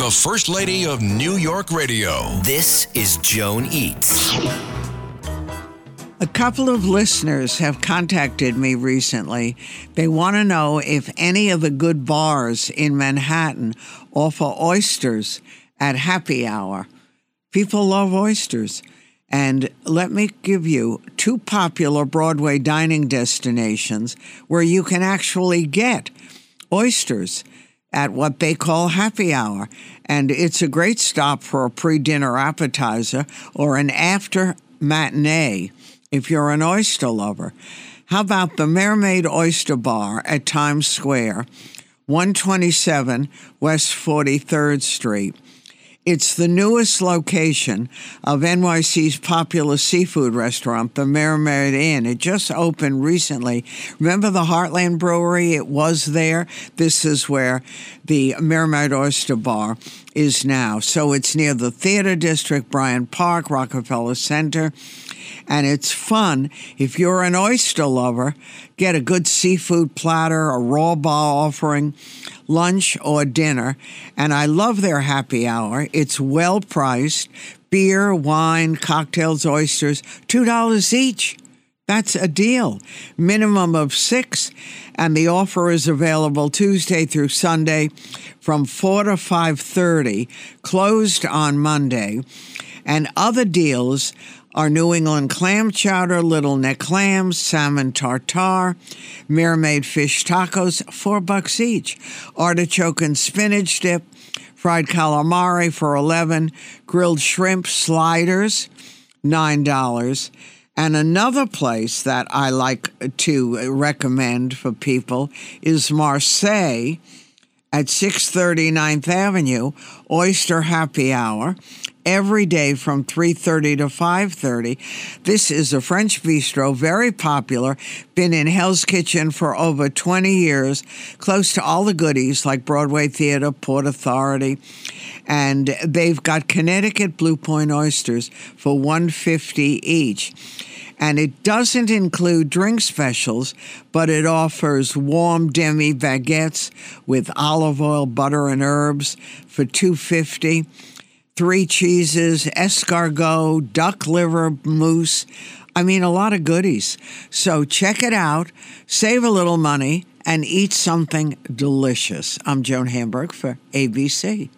The First Lady of New York Radio. This is Joan Eats. A couple of listeners have contacted me recently. They want to know if any of the good bars in Manhattan offer oysters at happy hour. People love oysters. And let me give you two popular Broadway dining destinations where you can actually get oysters at what they call happy hour. And it's a great stop for a pre dinner appetizer or an after matinee if you're an oyster lover. How about the Mermaid Oyster Bar at Times Square, 127 West 43rd Street? It's the newest location of NYC's popular seafood restaurant, the Mermaid Inn. It just opened recently. Remember the Heartland Brewery? It was there. This is where the Mermaid Oyster Bar is now. So it's near the Theater District, Bryant Park, Rockefeller Center. And it's fun. If you're an oyster lover, get a good seafood platter, a raw bar offering, lunch or dinner. And I love their happy hour. It's well priced beer, wine, cocktails, oysters, $2 each. That's a deal. Minimum of six, and the offer is available Tuesday through Sunday from 4 to 5.30, closed on Monday. And other deals are New England clam chowder, little neck clams, salmon tartare, mermaid fish tacos, four bucks each. Artichoke and spinach dip, fried calamari for 11, grilled shrimp sliders, $9. And another place that I like to recommend for people is Marseille at 630 9th Avenue, Oyster Happy Hour every day from 3:30 to 5:30. This is a French bistro, very popular, been in Hell's Kitchen for over 20 years, close to all the goodies like Broadway Theater, Port Authority, and they've got Connecticut Blue Point oysters for 150 each. And it doesn't include drink specials, but it offers warm demi baguettes with olive oil, butter, and herbs for 250 three cheeses, escargot, duck liver mousse. I mean, a lot of goodies. So check it out, save a little money, and eat something delicious. I'm Joan Hamburg for ABC.